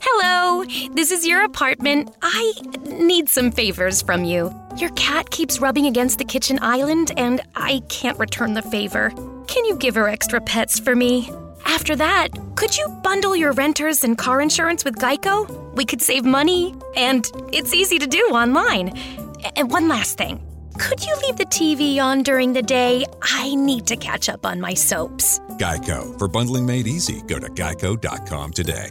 Hello, this is your apartment. I need some favors from you. Your cat keeps rubbing against the kitchen island, and I can't return the favor. Can you give her extra pets for me? After that, could you bundle your renters and car insurance with Geico? We could save money, and it's easy to do online. And one last thing could you leave the TV on during the day? I need to catch up on my soaps. Geico. For bundling made easy, go to geico.com today.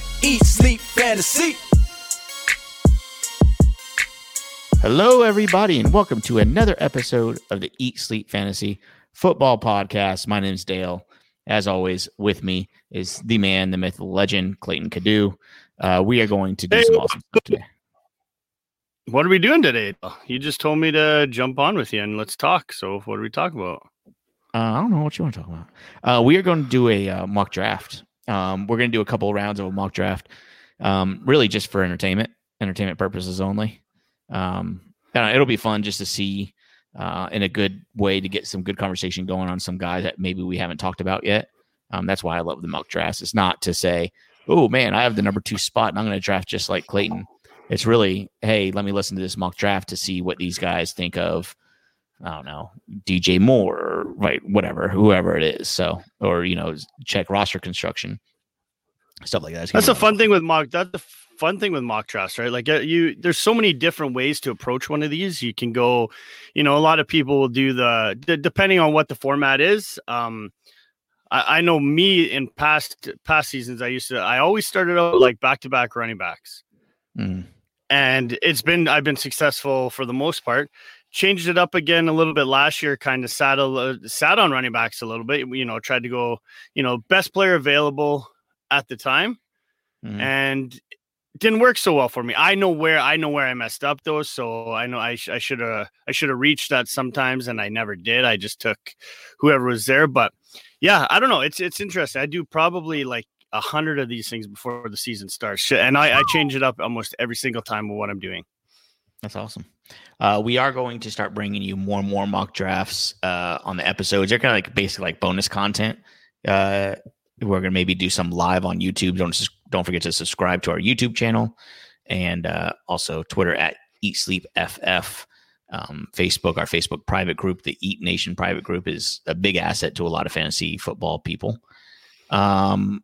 Eat, sleep, fantasy. Hello, everybody, and welcome to another episode of the Eat Sleep Fantasy Football Podcast. My name is Dale. As always, with me is the man, the myth, the legend, Clayton Cadu. Uh, we are going to do Hey, some awesome stuff today. What are we doing today? You just told me to jump on with you and let's talk. So, what are we talking about? Uh, I don't know what you want to talk about. Uh, we are going to do a uh, mock draft. Um, we're going to do a couple rounds of a mock draft, um, really just for entertainment, entertainment purposes only. Um, it'll be fun just to see uh, in a good way to get some good conversation going on some guys that maybe we haven't talked about yet. Um, that's why I love the mock drafts. It's not to say, oh man, I have the number two spot and I'm going to draft just like Clayton. It's really, hey, let me listen to this mock draft to see what these guys think of I don't know, DJ Moore or right, whatever, whoever it is. So, or you know, check roster construction, stuff like that. That's a fun thing with mock. That's the fun thing with mock drafts, right? Like uh, you, there's so many different ways to approach one of these. You can go, you know, a lot of people will do the d- depending on what the format is. Um, I, I know me in past past seasons, I used to, I always started out like back to back running backs. Mm. and it's been I've been successful for the most part. Changed it up again a little bit last year. Kind of sat a, sat on running backs a little bit. You know, tried to go you know best player available at the time, Mhm. and didn't work so well for me. I know where I know where I messed up though, so I know I should have I should have reached that sometimes, and I never did. I just took whoever was there. But yeah, I don't know. It's it's interesting. I do probably like a hundred of these things before the season starts, and I, I change it up almost every single time with what I'm doing. That's awesome. Uh, we are going to start bringing you more and more mock drafts uh, on the episodes. They're kind of like basically like bonus content. Uh, we're gonna maybe do some live on YouTube. Don't don't forget to subscribe to our YouTube channel and uh, also Twitter at Eat Sleep FF. Um, Facebook, our Facebook private group, the Eat Nation private group, is a big asset to a lot of fantasy football people. Um,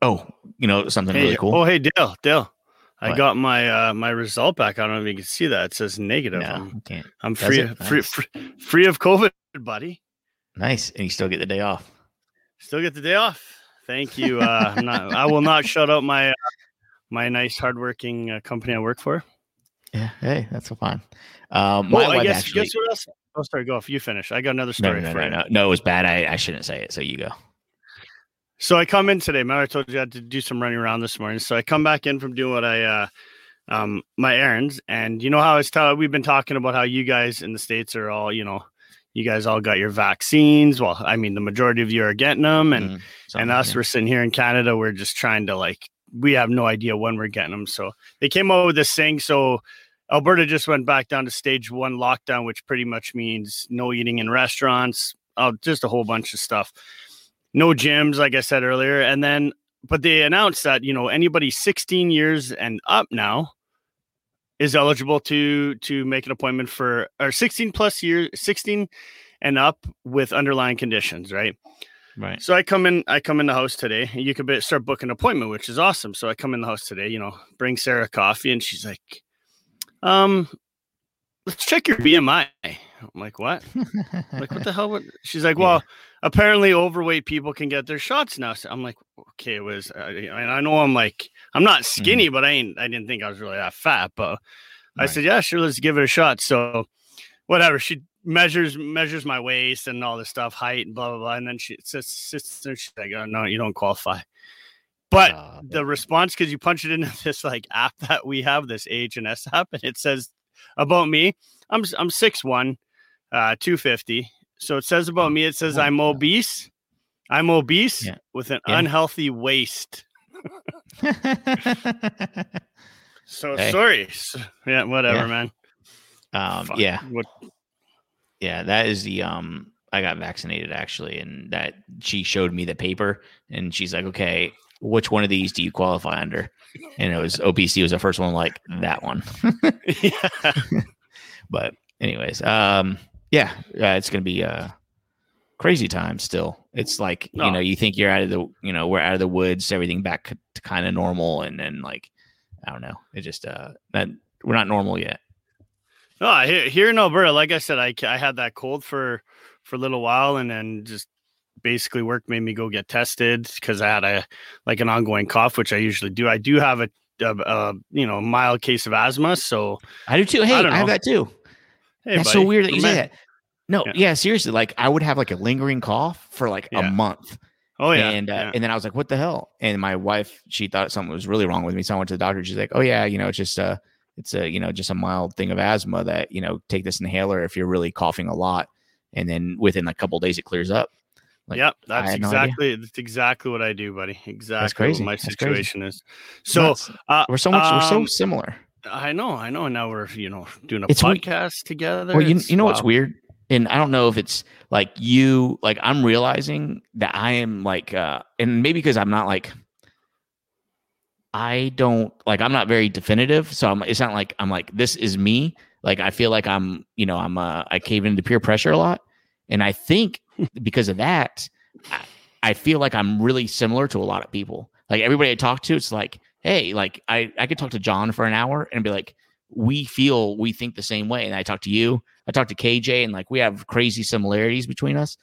oh, you know something Hey, really cool. Oh, hey, Dale, Dale. I What? got my uh my result back. I don't know if you can see that. It says negative. no, I'm, can't. I'm free, it? free, free, free of COVID, buddy. Nice, and you still get the day off. Still get the day off. Thank you. Uh, I'm not. I will not shut out my uh, my nice, hardworking uh, company I work for. Yeah, hey, that's so fine. Um, Well, my I guess actually. guess what else? Oh, sorry. Go off. You finish. I got another No, story no, for no, you. no, no, it was bad. I, I shouldn't say it. So you go. So I come in today. Remember I told you I had to do some running around this morning. So I come back in from doing what I uh um my errands. And you know how I was telling we've been talking about how you guys in the States are all, you know, you guys all got your vaccines. Well, I mean the majority of you are getting them and Mm, and us yeah. we're sitting here in Canada, we're just trying to like we have no idea when we're getting them. So they came out with this thing. So Alberta just went back down to stage one lockdown, which pretty much means no eating in restaurants, uh, just a whole bunch of stuff. No gyms, like I said earlier. And then, but they announced that, you know, anybody 16 years and up now is eligible to to make an appointment for or 16 plus years, 16 and up with underlying conditions, right? Right. So I come in, I come in the house today. You could be, start booking an appointment, which is awesome. So I come in the house today, you know, bring Sarah coffee, and she's like, um, let's check your BMI. I'm like, what? like, what the hell? What? She's like, well, apparently overweight people can get their shots now. So I'm like, okay, it was, and I know I'm like, I'm not skinny, mm-hmm. but I ain't, I didn't think I was really that fat. But right. I said, yeah, sure, let's give it a shot. So whatever. She measures measures my waist and all this stuff, height and blah blah blah. And then she sits there. She's like, oh, "No, you don't qualify." But uh, the response, because you punch it into this like app that we have, this HNS app, and it says about me. I'm I'm six one, uh, two fifty. So it says about me. It says I'm obese. I'm obese yeah. with an yeah. unhealthy waist. so hey. sorry. Yeah, whatever, yeah. man. Um, Fuck. yeah. What yeah, that is the um I got vaccinated actually, and that she showed me the paper and she's like, Okay, which one of these do you qualify under? And it was obesity was the first one, like that one. yeah. but anyways, um yeah, uh, it's gonna be uh crazy time still. It's like, you know, you think you're out of the you know, we're out of the woods, everything back to kind of normal, and then like I don't know. It just uh that we're not normal yet. No, here, here in Alberta, like I said, I, I had that cold for for a little while, and then just basically work made me go get tested because I had a like an ongoing cough, which I usually do. I do have a, a, a you know mild case of asthma, so I do too. Hey, I, I have that too. Hey, That's buddy, so weird that you say that. No, yeah. yeah. seriously. Like I would have like a lingering cough for like yeah. a month. Oh yeah, and uh, yeah. and then I was like, "What the hell?" And my wife, she thought something was really wrong with me, so I went to the doctor. She's like, "Oh yeah, you know, it's just uh, it's a you know just a mild thing of asthma that you know take this inhaler if you're really coughing a lot and then within a couple days it clears up like, yep that's exactly no that's exactly what i do buddy exactly that's crazy. my situation is so uh, we're so much um, we're so um, similar i know i know and now we're you know doing a it's podcast together well you, you know wow. what's weird and i don't know if it's like you like i'm realizing that i am like uh and maybe because i'm not like I don't like I'm not very definitive, so I'm, it's not like I'm like this is me. Like I feel like I'm, you know, I'm uh, I cave into peer pressure a lot, and I think because of that, I, I feel like I'm really similar to a lot of people. Like everybody I talk to, it's like, hey, like I I could talk to John for an hour and be like, we feel we think the same way, and I talk to you, I talk to KJ, and like we have crazy similarities between us.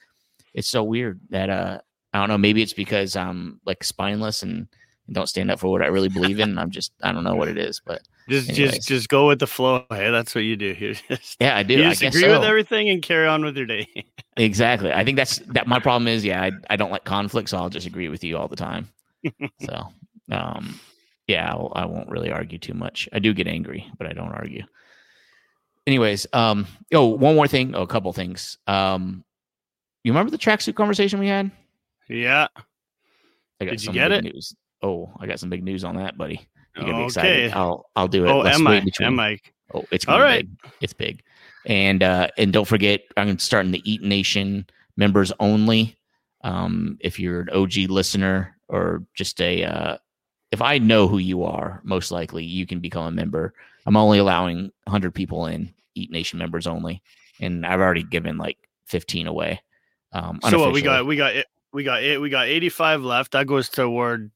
It's so weird that uh I don't know, maybe it's because I'm like spineless and don't stand up for what I really believe in. I'm just I don't know what it is, but just anyways. just just go with the flow. Hey, that's what you do. You just, yeah, I do. You just agree so. with everything and carry on with your day. exactly. I think that's that. My problem is, yeah, I, I don't like conflict, so I'll just agree with you all the time. so, um, yeah, I'll, I will not really argue too much. I do get angry, but I don't argue. Anyways, um, oh, one more thing. Oh, a couple things. Um, you remember the tracksuit conversation we had? Yeah. I got Did you get it? News. Oh, I got some big news on that, buddy. You're gonna be okay. excited. I'll I'll do it. Oh, Let's am I? Am I? Oh, it's all right. Big. It's big, and uh, and don't forget, I'm starting the Eat Nation members only. Um, if you're an OG listener or just a, uh, if I know who you are, most likely you can become a member. I'm only allowing 100 people in, Eat Nation members only, and I've already given like 15 away. Um, so what we got, we got it, we got it, we got 85 left. That goes toward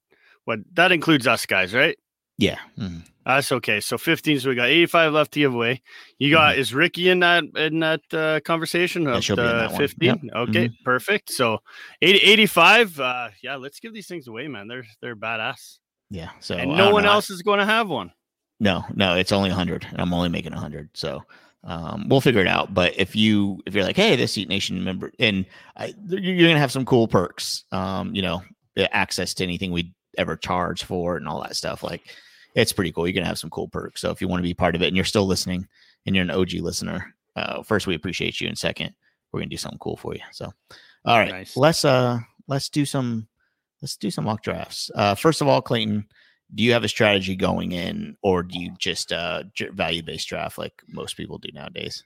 what that includes us guys, right? Yeah. Mm-hmm. That's okay. So 15. So we got 85 left to give away. You got mm-hmm. is Ricky in that in that uh, conversation of yeah, the 15? Yep. Okay, mm-hmm. perfect. So 80, 85. Uh, yeah, let's give these things away, man. They're they're badass. Yeah. So and no one know. else is going to have one. No, no, it's only 100. and I'm only making 100. So um, we'll figure it out. But if you if you're like, hey, this Eat Nation member, and I, you're gonna have some cool perks. Um, you know, access to anything we ever charge for and all that stuff. Like it's pretty cool. You're gonna have some cool perks. So if you want to be part of it and you're still listening and you're an OG listener, uh, first we appreciate you, and second we're gonna do something cool for you. So all right, nice. let's uh let's do some let's do some mock drafts. Uh, first of all, Clayton, do you have a strategy going in, or do you just uh value based draft like most people do nowadays?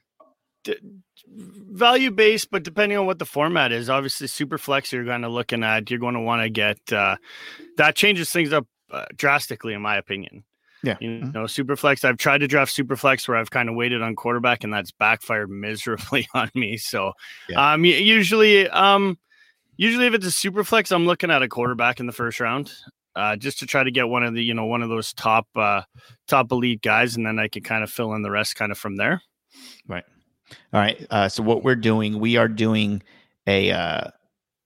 value based, but depending on what the format is, obviously super flex you're going to looking at, you're going to want to get uh, that changes things up uh, drastically, in my opinion. Yeah, you mm-hmm. know, super flex. I've tried to draft super flex where I've kind of waited on quarterback, and that's backfired miserably on me. So, yeah. um, usually, um, Usually, if it's a super flex, I'm looking at a quarterback in the first round, uh, just to try to get one of the you know one of those top uh, top elite guys, and then I can kind of fill in the rest kind of from there. Right. All right. Uh, so what we're doing, we are doing a uh,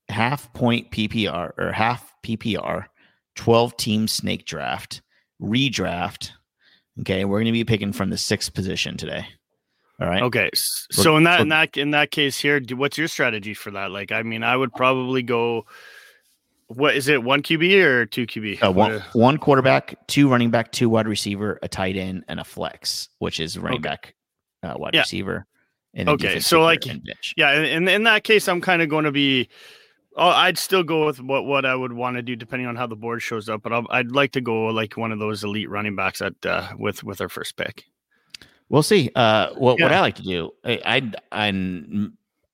half point PPR or half PPR, twelve team snake draft, redraft. Okay, we're going to be picking from the sixth position today. All right. Okay. s- So in that in that in that case here, do, what's your strategy for that? Like, I mean, I would probably go. What is it? One QB or two QB? Uh, one, one quarterback, two running back, two wide receiver, a tight end, and a flex, which is running Okay. back, uh, wide Yeah. receiver. And Okay, so, like, and. Yeah, in in that case, I'm kind of going to be. Oh, I'd still go with what what I would want to do depending on how the board shows up, but I'll, I'd like to go like one of those elite running backs at uh, with with our first pick. We'll see. Uh, what what I like to do, I, I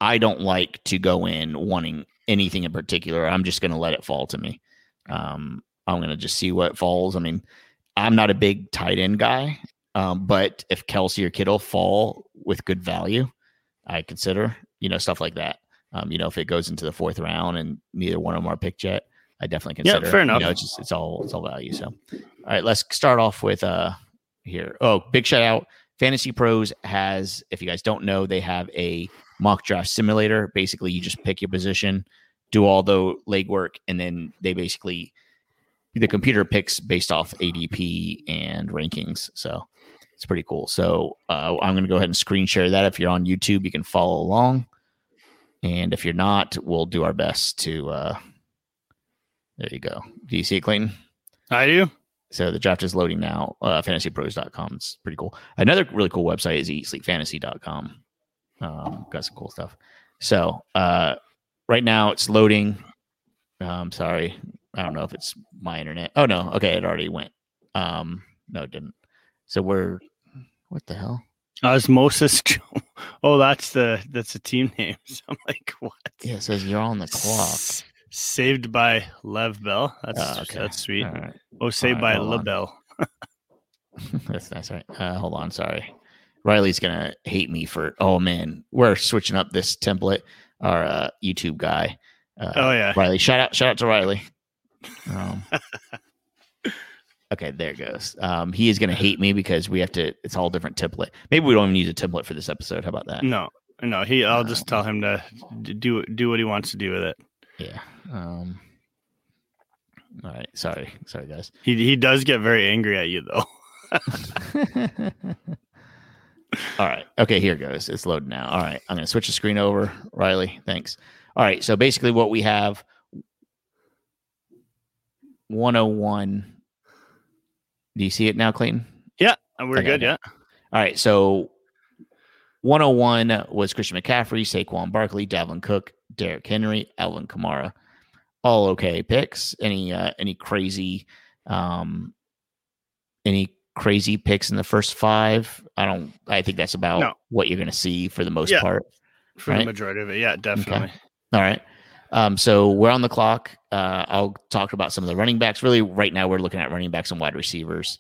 I don't like to go in wanting anything in particular. I'm just going to let it fall to me. Um, I'm going to just see what falls. I mean, I'm not a big tight end guy, um, but if Kelce or Kittle fall with good value, I consider you know stuff like that. Um, you know, if it goes into the fourth round and neither one of them are picked yet, I definitely consider. Yeah, fair You know, enough. it's just it's all it's all value. So, all right, let's start off with uh here. Oh, big shout out. Fantasy Pros has, if you guys don't know, they have a mock draft simulator. Basically, you just pick your position, do all the legwork, and then they basically the computer picks based off ADP and rankings. So it's pretty cool. So uh, I'm going to go ahead and screen share that. If you're on YouTube, you can follow along. And if you're not, we'll do our best to. Uh, there you go. Do you see it, Clayton? I do. So the draft is loading now. Uh, fantasypros.com. It's pretty cool. Another really cool website is eatsleepfantasy.com. Um, got some cool stuff. So uh, right now it's loading. Um, sorry. I don't know if it's my internet. Oh, no. Okay. It already went. Um, no, it didn't. So we're, what the hell? Osmosis. Oh, that's the that's the team name. So I'm like, what? Yeah, it says you're on the clock. Saved by Le'Veon Bell. That's Oh, okay. that's sweet. Right. Oh, saved Alright, by. LaBelle. that's that's right. Uh, hold on, sorry. Riley's gonna hate me for. Oh man, we're switching up this template. Our uh, YouTube guy. Uh, Oh, yeah. Riley. Shout out, shout out to Riley. Um, okay, there it goes. Um, he is gonna hate me because we have to. It's all different template. Maybe we don't even use a template for this episode. How about that? No, no. He. I'll Uh, just tell him to do do what he wants to do with it. Yeah. Um, all right. Sorry. Sorry, guys. He he does get very angry at you though. All right. Okay, here goes. It's loading now. All right. I'm going to switch the screen over. Riley, thanks. All right. So basically, what we have 101. Do you see it now, Clayton? Yeah, and we're Okay, good. okay. Yeah. All right. So 101 was Christian McCaffrey, Saquon Barkley, Dalvin Cook, Derrick Henry, Alvin Kamara. All okay picks. Any uh, any crazy um any crazy picks in the first five? I don't I think that's about No. what you're gonna see for the most Yeah. part. For Right. the majority of it, yeah, definitely. All right. Um, so we're on the clock. Uh, I'll talk about some of the running backs. Really, right now we're looking at running backs and wide receivers.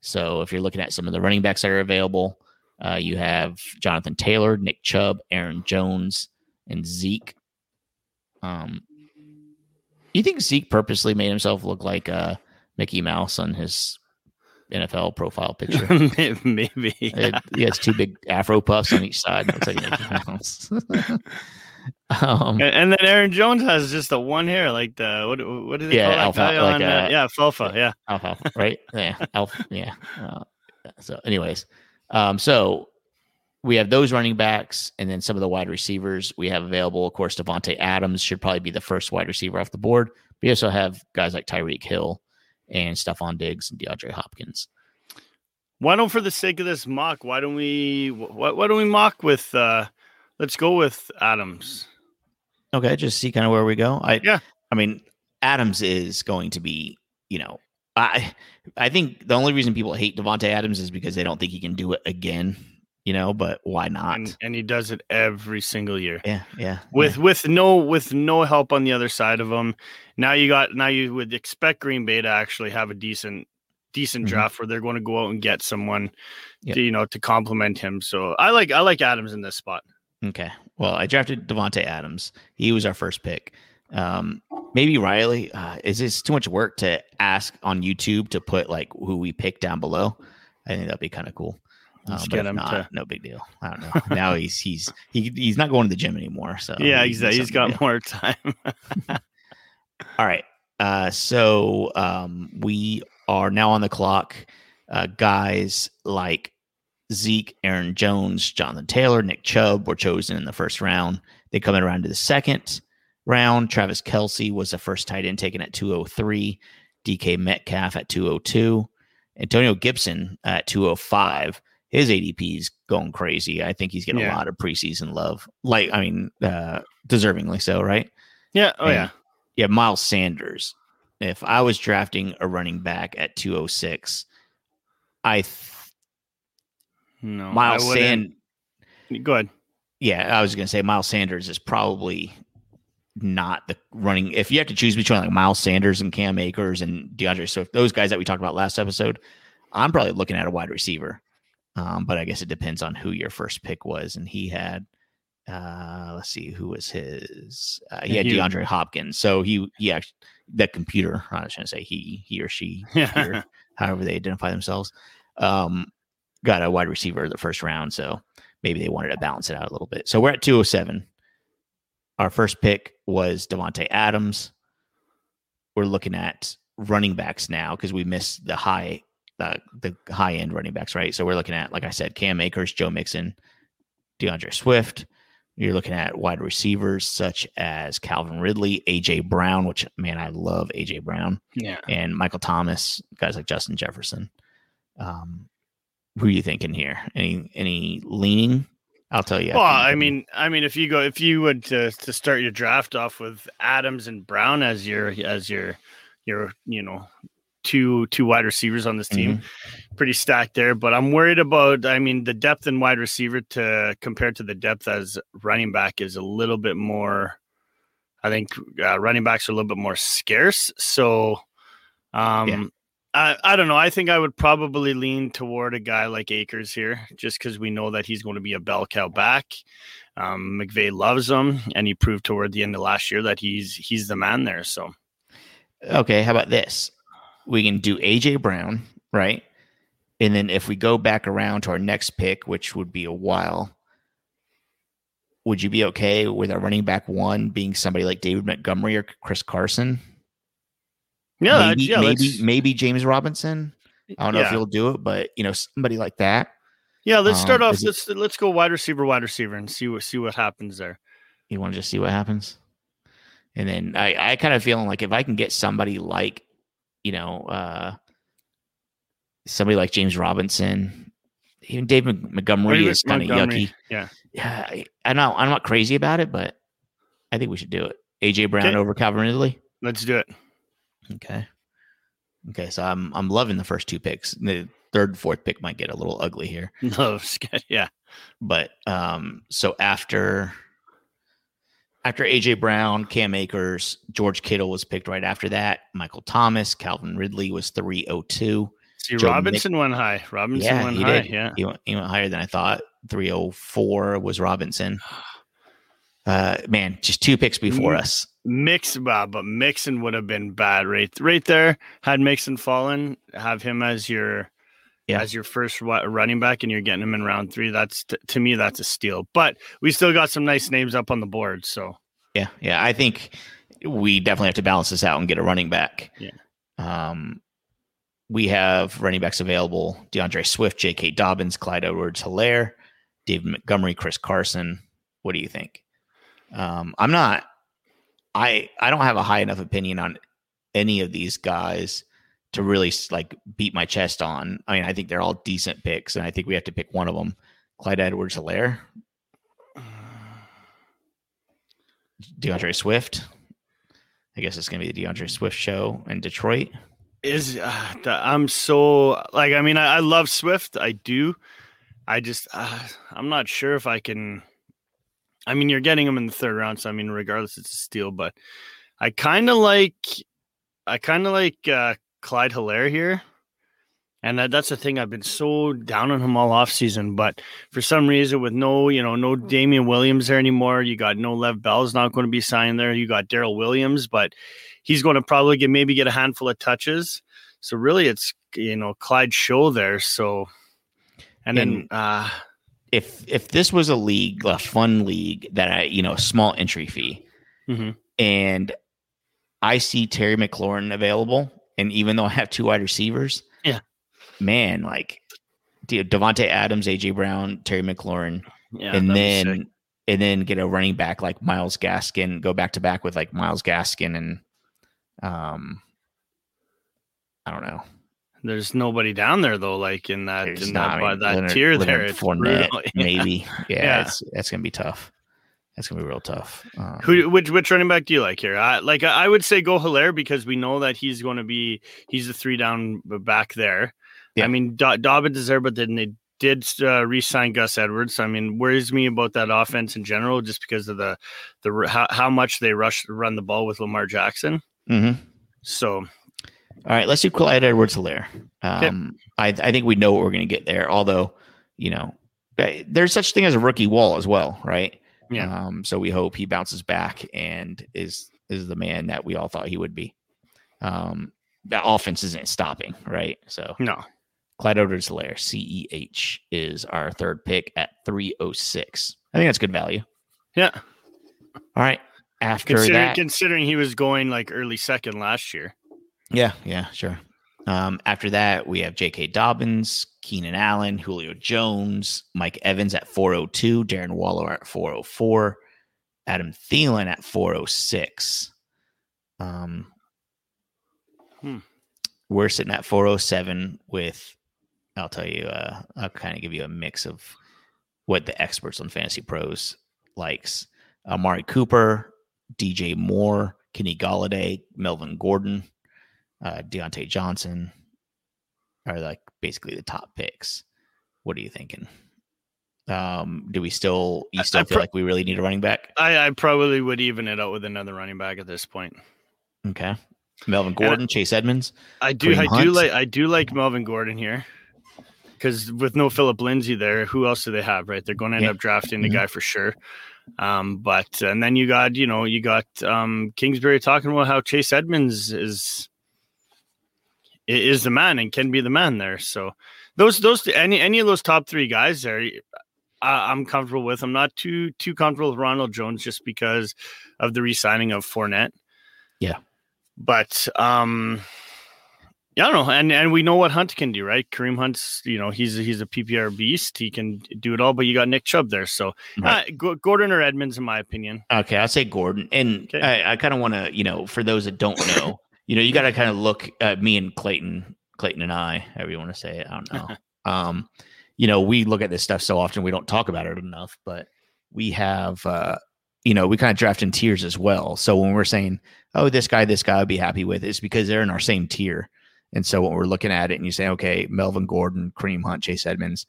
So if you're looking at some of the running backs that are available, uh, you have Jonathan Taylor, Nick Chubb, Aaron Jones, and Zeke. Um, you think Zeke purposely made himself look like uh, Mickey Mouse on his NFL profile picture? Maybe. It- he has two big Afro puffs on each side. Looks like Mickey Mouse. um, And, and then Aaron Jones has just the one hair, like the what? What do they Yeah, call alpha- guy like on? a- uh, yeah, alfalfa. Yeah. alfalfa, right? Yeah, alpha, yeah. Uh, so, anyways, um, so we have those running backs, and then some of the wide receivers we have available. Of course, Davante Adams should probably be the first wide receiver off the board. We also have guys like Tyreek Hill and Stefon Diggs and DeAndre Hopkins. Why don't, for the sake of this mock, why don't we? Why, why don't we mock with? uh Let's go with Adams. Okay, just see kind of where we go. I Yeah. I mean, Adams is going to be, you know, I I think the only reason people hate Davante Adams is because they don't think he can do it again. You know, but why not? and, and he does it every single year yeah, yeah. with with no with no help on the other side of him. Now you got now you would expect Green Bay to actually have a decent decent Mhm. draft where they're going to go out and get someone Yep. to you know to complement him. So I like I like Adams in this spot. Okay. Well, I drafted Davante Adams. He was our first pick. Um, maybe Riley. Uh, is this too much work to ask on YouTube to put like who we pick down below? I think that'd be kind of cool. Uh, get him not, to- no big deal. I don't know. now he's he's he, he's not going to the gym anymore. So yeah, he he's he's got more time. All right. Uh, so um, we are now on the clock. Uh, guys like Zeke, Aaron Jones, Jonathan Taylor, Nick Chubb were chosen in the first round. They come in around to the second round. Travis Kelce was the first tight end taken at 203. DK Metcalf at 202. Antonio Gibson at 205. His ADP is going crazy. I think he's getting Yeah. a lot of preseason love. Like, I mean, uh, deservingly so, right? yeah. Oh And- yeah. yeah, Miles Sanders. If I was drafting a running back at 206, I th- No. Miles I wouldn't- Sand Go ahead. yeah, I was going to say Miles Sanders is probably not the running. If you have to choose between like Miles Sanders and Cam Akers and DeAndre Swift, those guys that we talked about last episode, I'm probably looking at a wide receiver. Um, but I guess it depends on who your first pick was. And he had, uh, let's see, who was his? Uh, he had he- DeAndre Hopkins. So he, he actually, that computer, I was going to say he, he or she, computer, however they identify themselves, um, got a wide receiver the first round. So maybe they wanted to balance it out a little bit. So we're at 207. Our first pick was Davante Adams. We're looking at running backs now because we missed the high the, the high end running backs, right? So we're looking at, like I said, Cam Akers, Joe Mixon, DeAndre Swift. You're looking at wide receivers such as Calvin Ridley, AJ Brown, which man, I love AJ Brown Yeah. and Michael Thomas, guys like Justin Jefferson. Um, who are you thinking here? Any any leaning? I'll tell you. Well, you I mean, I mean, if you go, if you would to, to start your draft off with Adams and Brown as your as your your you know two two wide receivers on this team, Mm-hmm. pretty stacked there. But I'm worried about. I mean, the depth in wide receiver to compared to the depth as running back is a little bit more. I think uh, running backs are a little bit more scarce. So, um, Yeah. I, I don't know. I think I would probably lean toward a guy like Akers here, just because we know that he's going to be a bell cow back. Um, McVay loves him, and he proved toward the end of last year that he's he's the man there. So Okay, how about this? We can do AJ Brown, right? And then if we go back around to our next pick, which would be a while, would you be okay with our running back one being somebody like David Montgomery or Chris Carson? yeah, maybe, yeah, maybe, maybe James Robinson. I don't know if yeah. he'll do it, but you know, somebody like that. yeah. Let's start um, off. Let's let's go wide receiver, wide receiver, and see what see what happens there. You want to just see what happens. And then I, I kind of feeling like if I can get somebody like, you know, uh somebody like James Robinson, even David Montgomery is kind of yucky. Yeah, Yeah, I, I know I'm not crazy about it, but I think we should do it. AJ Brown Okay. over Calvin Ridley. let's do it. Okay. Okay, so I'm I'm loving the first two picks. The third, and fourth pick might get a little ugly here. No, yeah, But um, so after after AJ Brown, Cam Akers, George Kittle was picked right after that. Michael Thomas, Calvin Ridley was 302. see, Joe Robinson went high. Robinson Yeah, went high. did. Yeah, He went, he went higher than I thought. 304 was Robinson. Uh, man, just two picks before us. Mix, uh, but Mixon would have been bad right right there. Had Mixon fallen, have him as your Yeah. as your first running back, and you're getting him in round three. That's t- to me, that's a steal. But we still got some nice names up on the board. So Yeah, yeah. I think we definitely have to balance this out and get a running back. Yeah. Um, we have running backs available: DeAndre Swift, J.K. Dobbins, Clyde Edwards-Hilaire, David Montgomery, Chris Carson. What do you think? Um, I'm not. I I don't have a high enough opinion on any of these guys to really like beat my chest on. I mean, I think they're all decent picks, and I think we have to pick one of them. Clyde Edwards-Hilaire, DeAndre Swift. I guess it's going to be the DeAndre Swift show in Detroit. is uh, the, I'm so like I mean I, I love Swift I do I just uh, I'm not sure if I can I mean you're getting him in the third round so I mean regardless it's a steal but I kind of like I kind of like uh, Clyde Hilaire here And that, that's the thing. I've been so down on him all off season, but for some reason, with no, you know, no Damien Williams there anymore, you got no Le'Veon Bell's not going to be signed there. You got Darrel Williams, but he's going to probably get maybe get a handful of touches. So really, it's you know Clyde Show there. So, and, then And- uh, if if this was a league, a fun league that I, you know, small entry fee, Mhm. and I see Terry McLaurin available, and even though I have two wide receivers, Yeah. man, like Davante Adams, AJ Brown, Terry McLaurin, yeah, and then and then get a running back like Myles Gaskin, go back to back with like Myles Gaskin and um, I don't know. there's nobody down there though, like in that There's in not, that, I mean, that Leonard- tier there. Leonard It's Fournette, brutal. maybe. Yeah, Yeah. It's, that's gonna be tough. That's gonna be real tough. Um, Who which which running back do you like here? I like I would say go Hilaire because we know that he's going to be he's the three down back there. Yeah. I mean Do- Dobbins is there, but then they did uh, re-sign Gus Edwards. I mean, worries me about that offense in general, just because of the the how, how much they rush run the ball with Lamar Jackson. mhm. So All right, let's do Clyde Edwards Hilaire. Um, I, I think we know what we're going to get there. Although, you know, eh, there's such thing as a rookie wall as well, right? Yeah. Um, so we hope he bounces back and is is the man that we all thought he would be. Um, the offense isn't stopping, right? So no, Clyde Hilaire, CEH, is our third pick at 306. I think that's good value. yeah. All right. After Considering that, considering he was going like early second last year. Yeah, yeah, sure. Um, after that, we have J.K. Dobbins, Keenan Allen, Julio Jones, Mike Evans at 402, Darren Waller at 404, Adam Thielen at 406. Um, Hmm. We're sitting at 407 with, I'll tell you, uh, I'll kind of give you a mix of what the experts on Fantasy Pros likes. Amari Cooper, DJ Moore, Kenny Golladay, Melvin Gordon, uh, Diontae Johnson are like basically the top picks. What are you thinking? Um, do we still you still I feel pro- like we really need a running back? I, I probably would even it out with another running back at this point. Okay. Melvin I- Gordon, Chase Edmonds. I do, Kareem I do like, I do like Melvin Gordon here, because with no Philip Lindsay there, who else do they have? Right, they're going to end Yeah. up drafting the Mhm. guy for sure. Um, but and then you got, you know, you got um Kingsbury talking about how Chase Edmonds is i- is the man and can be the man there. So those those any any of those top three guys there, I, I'm comfortable with. I'm not too too comfortable with Ronald Jones just because of the re-signing of Fournette. Yeah. But um yeah, I don't know. And and we know what Hunt can do, right? Kareem Hunt's, you know, he's he's a PPR beast. He can do it all, but you got Nick Chubb there. So Right. uh, Go- Gordon or Edmonds, in my opinion. Okay, I'll say Gordon. And Okay. I, I kind of want to, you know, for those that don't know, you know, you got to kind of look at me and Clayton, Clayton and I, however you want to say it. I don't know. um, you know, we look at this stuff so often, we don't talk about it enough, but we have, uh, you know, we kind of draft in tiers as well. So when we're saying, oh, this guy, this guy I'd be happy with, it's because they're in our same tier. And so when we're looking at it and you say, okay, Melvin Gordon, Kareem Hunt, Chase Edmonds,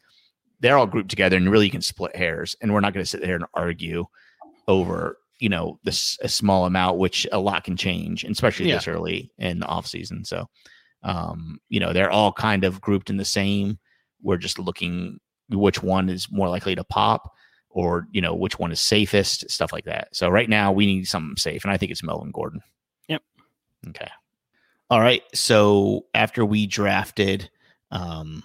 they're all grouped together and really you can split hairs. And we're not going to sit there and argue over, you know, this a small amount, which a lot can change, and especially Yeah. this early in the off season. So, um, you know, they're all kind of grouped in the same. We're just looking which one is more likely to pop or, you know, which one is safest, stuff like that. So right now we need something safe. And I think it's Melvin Gordon. Yep. Okay. All right. So after we drafted, um,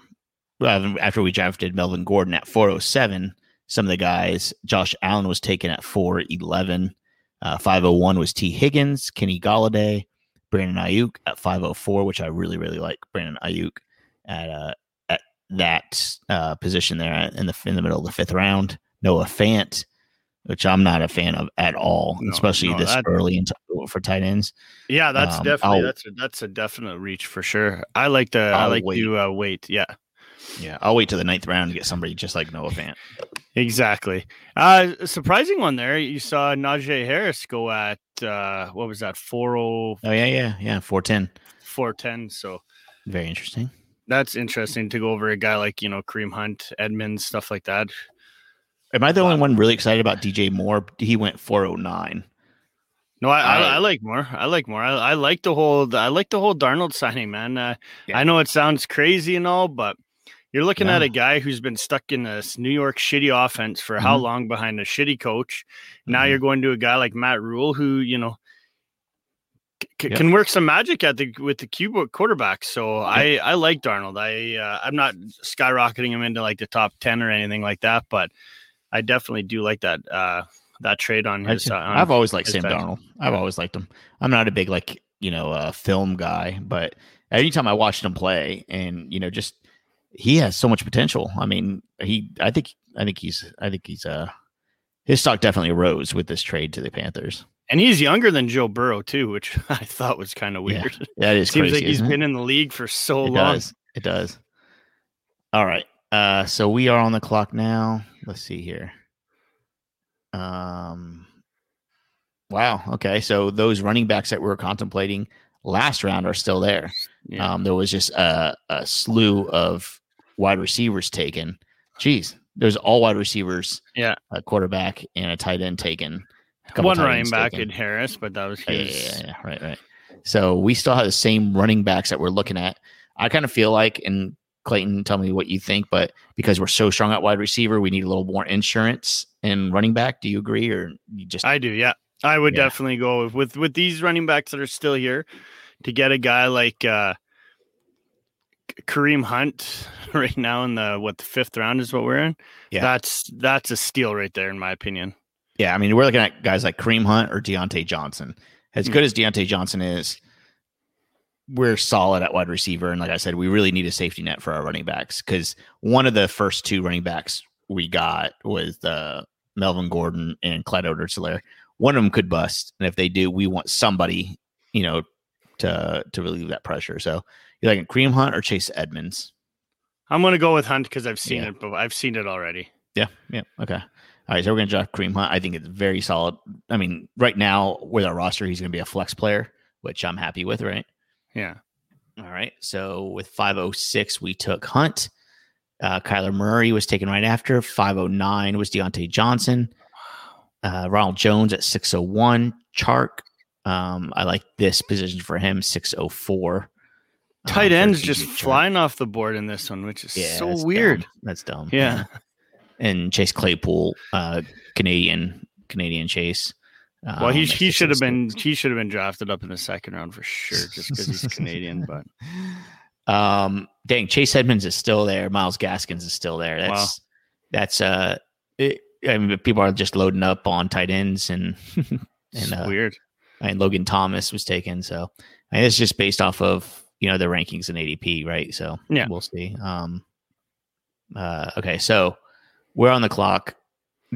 after we drafted Melvin Gordon at 407, some of the guys, Josh Allen was taken at 411. Uh, 501 was Tee Higgins, Kenny Golladay, Brandon Aiyuk at 504, which I really, really like Brandon Aiyuk at uh, at that uh, position there in the in the middle of the fifth round. Noah Fant, which I'm not a fan of at all, No, especially no, this that- early into, for tight ends. Yeah, that's Um, definitely I'll- that's a, that's a definite reach for sure. I like to I I'll like wait. to uh, wait. Yeah, Yeah, I'll wait to the ninth round to get somebody just like Noah Fant. exactly. Uh, surprising one there. You saw Najee Harris go at uh, what was that Four oh. yeah, yeah, yeah. Four ten. four ten. So Very interesting. that's interesting to go over a guy like you know Kareem Hunt, Edmonds, stuff like that. Am I the only one really excited about DJ Moore? He went four oh nine. No, I, I, I- I like Moore. I like Moore. I, I like the whole. I like the whole Darnold signing, man. Uh, Yeah. I know it sounds crazy and all, but you're looking at a guy who's been stuck in this New York shitty offense for how Mhm. long behind a shitty coach. Now Mhm. you're going to a guy like Matt Rhule, who you know c- can work some magic at the with the Cuba quarterback. So I I like Darnold. I uh, I'm not skyrocketing him into like the top ten or anything like that, but I definitely do like that uh that trade on his. Uh, on I've always liked Sam bench. Darnold. I've always liked him. I'm not a big like you know uh, film guy, but anytime I watched him play, and you know, just he has so much potential. I mean, he. I think. I think he's. I think he's. Uh, his stock definitely rose with this trade to the Panthers. And he's younger than Joe Burrow too, which I thought was kind of weird. Yeah. That is Seems crazy. like he's it? been in the league for so it long. does. It does. All right. Uh, so we are on the clock now. Let's see here. Um. Wow. Okay. So those running backs that we were contemplating last round are still there. Yeah. Um, there was just a, a slew of wide receivers taken. Jeez, there's all wide receivers. Yeah. a quarterback and a tight end taken. One running back taken. in Harris, but that was Yeah, his. yeah, yeah, yeah, right, right. So we still have the same running backs that we're looking at. I kind of feel like, and Clayton, tell me what you think, but because we're so strong at wide receiver, we need a little more insurance in running back. Do you agree, or you just I do, yeah. I would Yeah. definitely go with, with with these running backs that are still here to get a guy like uh Kareem Hunt right now in the what the fifth round is what we're in. Yeah. That's that's a steal right there in my opinion. Yeah, I mean, we're looking at guys like Kareem Hunt or Diontae Johnson. As Hmm. good as Diontae Johnson is, we're solid at wide receiver. And like I said, we really need a safety net for our running backs because one of the first two running backs we got was uh, Melvin Gordon and Clyde Oders One of them could bust. And if they do, we want somebody, you know, to to relieve that pressure. So you're like a Kareem Hunt or Chase Edmonds? I'm gonna go with Hunt because I've seen Yeah. it, but I've seen it already. Yeah, yeah, okay. All right, so we're gonna draft Kareem Hunt. I think it's very solid. I mean, right now with our roster, he's gonna be a flex player, which I'm happy with, right? Yeah. All right. So with 506, we took Hunt. Uh, Kyler Murray was taken right after. 509 was Diontae Johnson. Uh, Ronald Jones at 601. Chark. Um, I like this position for him, 604. Um, Tight ends just flying off the board in this one, which is Yeah, so that's weird. dumb. That's dumb. Yeah. And Chase Claypool, uh, Canadian, Canadian Chase. Well, Um, he he should have been he should have been drafted up in the second round for sure, just because he's Canadian. But um, dang, Chase Edmonds is still there. Myles Gaskins is still there. That's Wow. that's uh, it, I mean, people are just loading up on tight ends, and and uh, weird. I mean, Logan Thomas was taken. So I mean, it's just based off of you know the rankings in ADP, right? So Yeah. we'll see. Um, uh, okay, so we're on the clock.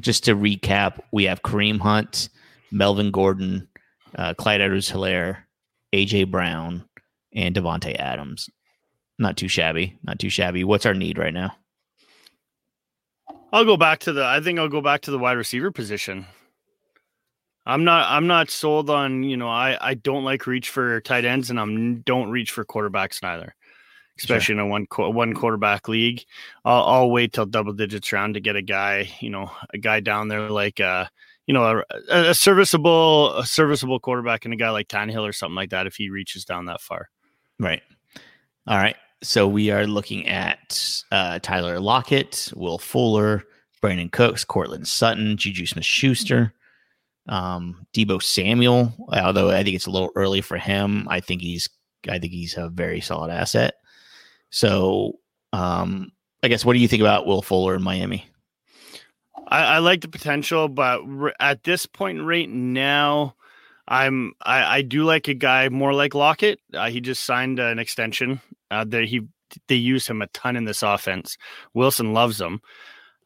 Just to recap, we have Kareem Hunt, Melvin Gordon, uh, Clyde Edwards Hilaire, AJ Brown, and Davante Adams. Not too shabby. Not too shabby. What's our need right now? I'll go back to the. I think I'll go back to the wide receiver position. I'm not. I'm not sold on. You know, I I don't like reach for tight ends, and I'm don't reach for quarterbacks neither. Especially in a one qu- one quarterback league, I'll, I'll wait till double digits round to get a guy. You know, a guy down there like uh you know a, a serviceable a serviceable quarterback and a guy like Tannehill or something like that if he reaches down that far. Right. All right. So we are looking at uh, Tyler Lockett, Will Fuller, Brandin Cooks, Courtland Sutton, Juju Smith Schuster, um, Deebo Samuel. Although I think it's a little early for him, I think he's I think he's a very solid asset. So um, I guess what do you think about Will Fuller in Miami? I, I like the potential, but r- at this point right now, I'm I, I do like a guy more like Lockett. Uh, he just signed an extension. Uh, that he they use him a ton in this offense. Wilson loves him.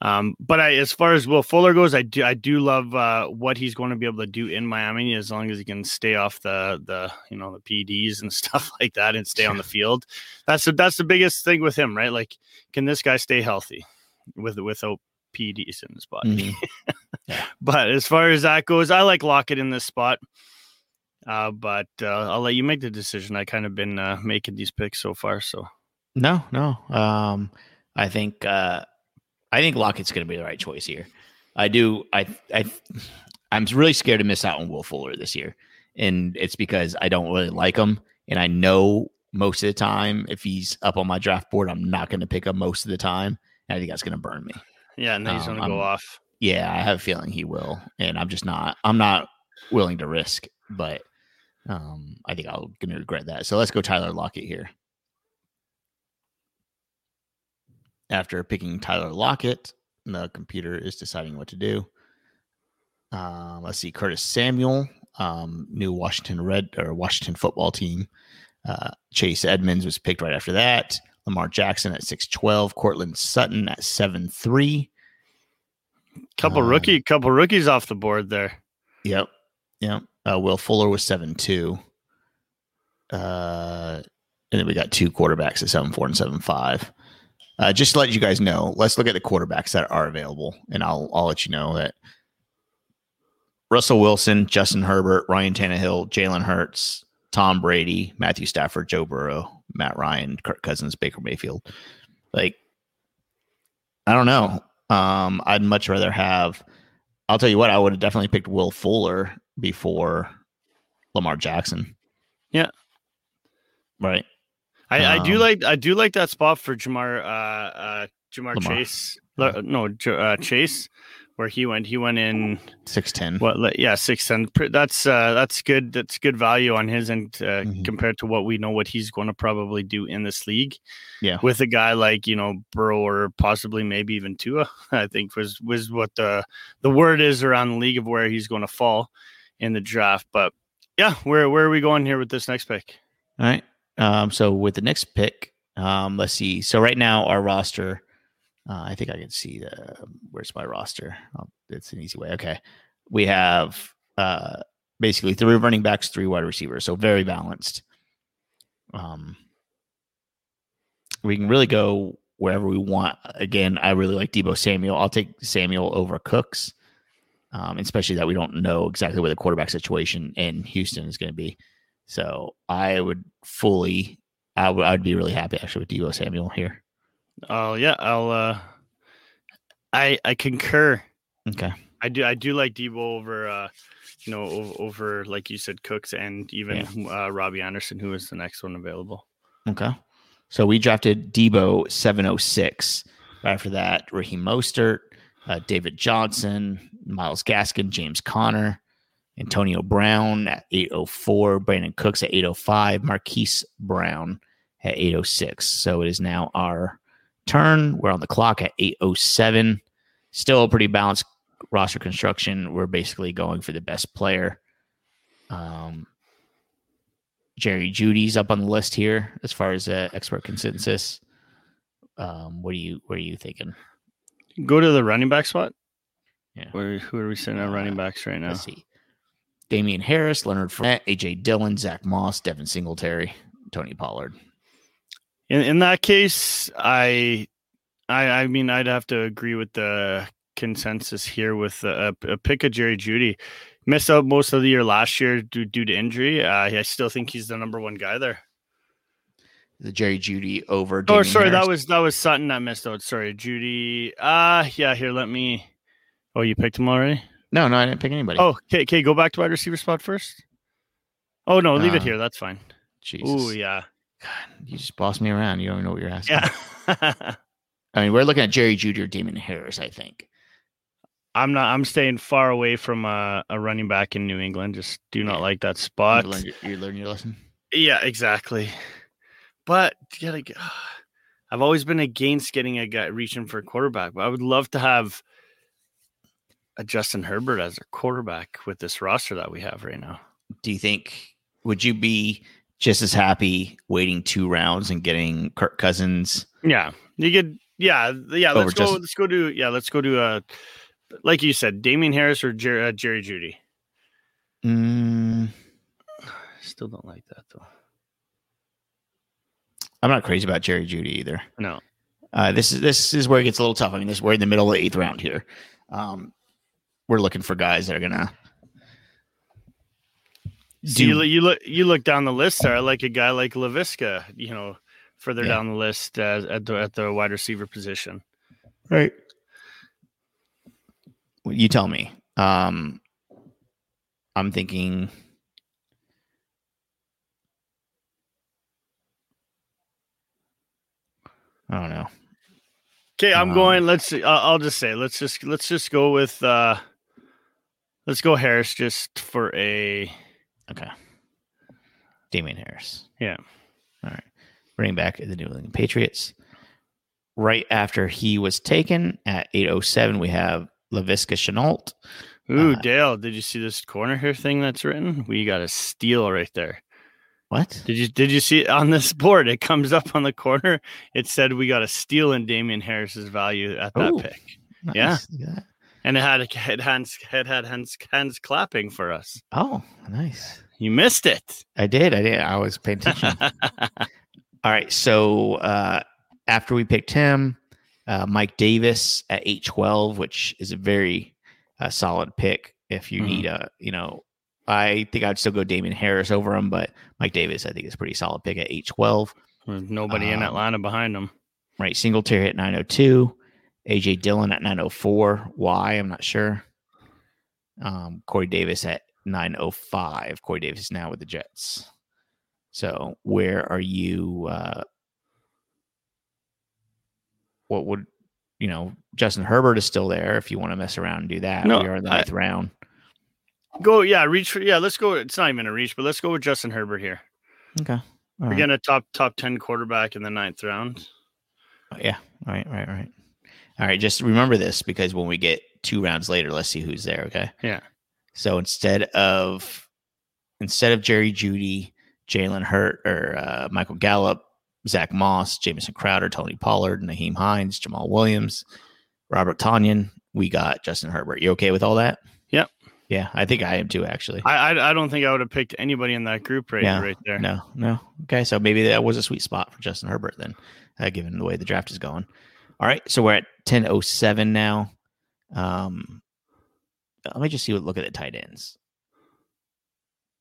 Um, but I, as far as Will Fuller goes, I do I do love uh, what he's going to be able to do in Miami as long as he can stay off the the you know the PDs and stuff like that and stay on the field. That's the that's the biggest thing with him, right? Like, can this guy stay healthy with without PDs in his body? Mhm. But as far as that goes, I like Lockett in this spot. Uh, but uh, I'll let you make the decision. I kind of been uh, making these picks so far, so No, no. Um, I think uh, I think Lockett's going to be the right choice here. I do. I I I'm really scared to miss out on Will Fuller this year. and it's because I don't really like him, and I know most of the time if he's up on my draft board, I'm not going to pick him most of the time. And I think that's going to burn me. Yeah, and then he's Um, going to go off. Yeah, I have a feeling he will, and I'm just not. I'm not willing to risk, but um, I think I'm going to regret that. So let's go Tyler Lockett here. After picking Tyler Lockett, the computer is deciding what to do. Um, let's see, Curtis Samuel, um, new Washington Red or Washington football team. Uh, Chase Edmonds was picked right after that. Lamar Jackson at six twelve. Courtland Sutton at seven three. Couple Um, rookie, couple rookies off the board there. Yep. Yep. Uh, Will Fuller was seven two. Uh, and then we got two quarterbacks at seven four and seven five. Uh, just to let you guys know, let's look at the quarterbacks that are available, and I'll I'll let you know that Russell Wilson, Justin Herbert, Ryan Tannehill, Jalen Hurts, Tom Brady, Matthew Stafford, Joe Burrow, Matt Ryan, Kirk Cousins, Baker Mayfield. Like, I don't know. Um, I'd much rather have. I'll tell you what, I would have definitely picked Will Fuller before Lamar Jackson. Yeah. Right. I, I do Um, like I do like that spot for Jamar uh uh Jamar Lamar. Chase. No, uh, Chase, where he went. He went in Six ten. what? Yeah, six ten. That's uh that's good. That's good value on his end uh, Mhm. compared to what we know what he's going to probably do in this league. Yeah. with a guy like you know Burrow or possibly maybe even Tua. I think was was what the the word is around the league of where he's going to fall in the draft. But yeah, where where are we going here with this next pick? All right. Um, so with the next pick, um, let's see. So right now our roster, uh, I think I can see the where's my roster. Oh, it's an easy way. Okay, we have uh, basically three running backs, three wide receivers, so very balanced. Um, we can really go wherever we want. Again, I really like Deebo Samuel. I'll take Samuel over Cooks, um, especially that we don't know exactly where the quarterback situation in Houston is going to be. So I would fully, I would, I'd be really happy actually with Deebo Samuel here. Oh yeah, I'll. uh I I concur. Okay. I do I do like Deebo over uh you know over, over like you said Cooks and even uh, Robby Anderson who is the next one available. Okay. So we drafted Deebo 706. After that, Raheem Mostert, uh, David Johnson, Myles Gaskin, James Conner, Antonio Brown at 804, Brandin Cooks at 805, Marquise Brown at 806. So it is now our turn. We're on the clock at 807. Still a pretty balanced roster construction. We're basically going for the best player. Um, Jerry Jeudy's up on the list here as far as uh, expert consensus. Um, what are you what are you thinking? Go to the running back spot. Yeah. Where who are we sitting on running Uh, backs right now? Let's see. Damien Harris, Leonard Fournette, AJ Dillon, Zach Moss, Devin Singletary, Tony Pollard. In in that case, I I I mean I'd have to agree with the consensus here with a, a pick of Jerry Jeudy. Missed out most of the year last year due, due to injury. Uh, I still think he's the number one guy there. The Jerry Jeudy over. Oh, Damien sorry, that was that was Sutton that missed out. Sorry, Jeudy. Uh yeah, here, let me Oh, you picked him already? No, no. I didn't pick anybody. Oh, okay, okay, go back to wide receiver spot first. Oh no, leave it Uh, here. That's fine. Jesus! Oh yeah. God, You just boss me around. You don't even know what you're asking. Yeah. I mean, we're looking at Jerry Jeudy or Damien Harris. I think. I'm not. I'm staying far away from a, a running back in New England. Just do not Yeah. like that spot. you learn your lesson. Yeah, exactly. But gotta, g- I've always been against getting a guy reaching for a quarterback. But I would love to have a Justin Herbert as a quarterback with this roster that we have right now. do you think would you be just as happy waiting two rounds and getting Kirk Cousins? Yeah, you could. Yeah, yeah. Let's go. Justin- Let's go to. Yeah, let's go to. Uh, like you said, Damien Harris or Jer- uh, Jerry Jeudy. Mm, Still don't like that though. I'm not crazy about Jerry Jeudy either. No. Uh, this is this is where it gets a little tough. I mean, this we're in the middle of the eighth round here. Um, we're looking for guys that are gonna. So do- you, you look you look down the list there. I like a guy like Laviska, you know, further yeah. down the list uh, at the at the wide receiver position. Right. You tell me. Um, I'm thinking. I don't know. Okay, I'm um, going. Let's. Uh, I'll just say. Let's just. Let's just go with. uh Let's go Harris just for a. Okay. Damien Harris. Yeah. All right. Running back the New England Patriots. Right after he was taken at 807, we have Laviska Shenault. Ooh, Uh, Dale, did you see this corner here thing that's written? We got a steal right there. What? Did you did you see it on this board? It comes up on the corner. It said we got a steal in Damien Harris's value at that Ooh. pick. Nice. Yeah. Look at that. And it had it had hands it had hands hands clapping for us. Oh, nice. You missed it. I did. I did. I was paying attention. All right. So uh, after we picked him, uh, Mike Davis at 812, which is a very uh, solid pick. If you Mhm. need a, you know, I think I'd still go Damien Harris over him, but Mike Davis, I think, is a pretty solid pick at 812. With nobody in Um, Atlanta behind him. Right. Single Singletary at 902. AJ Dillon at 904. Why? I'm not sure. Um, Corey Davis at 905. Corey Davis is now with the Jets. So where are you? Uh, what would you know? Justin Herbert is still there. If you want to mess around and do that, No, we are in the I- ninth round. Go yeah, reach for yeah, let's go. It's not even a reach, but let's go with Justin Herbert here. Okay. All We're right. getting a top top ten quarterback in the ninth round. Yeah. Right. Right. Right. All right. Just remember this because when we get two rounds later, let's see who's there. Okay. Yeah. So instead of instead of Jerry Jeudy, Jalen Hurt, or uh, Michael Gallup, Zach Moss, Jamison Crowder, Tony Pollard, Nyheim Hines, Jamaal Williams, Robert Tonyan, we got Justin Herbert. You okay with all that? Yep. Yeah, I think I am too. Actually. I I, I don't think I would have picked anybody in that group right Yeah, right there. No, no. Okay, so maybe that was a sweet spot for Justin Herbert then, uh, given the way the draft is going. All right, so we're at ten oh seven now. Um, let me just see what look at the tight ends,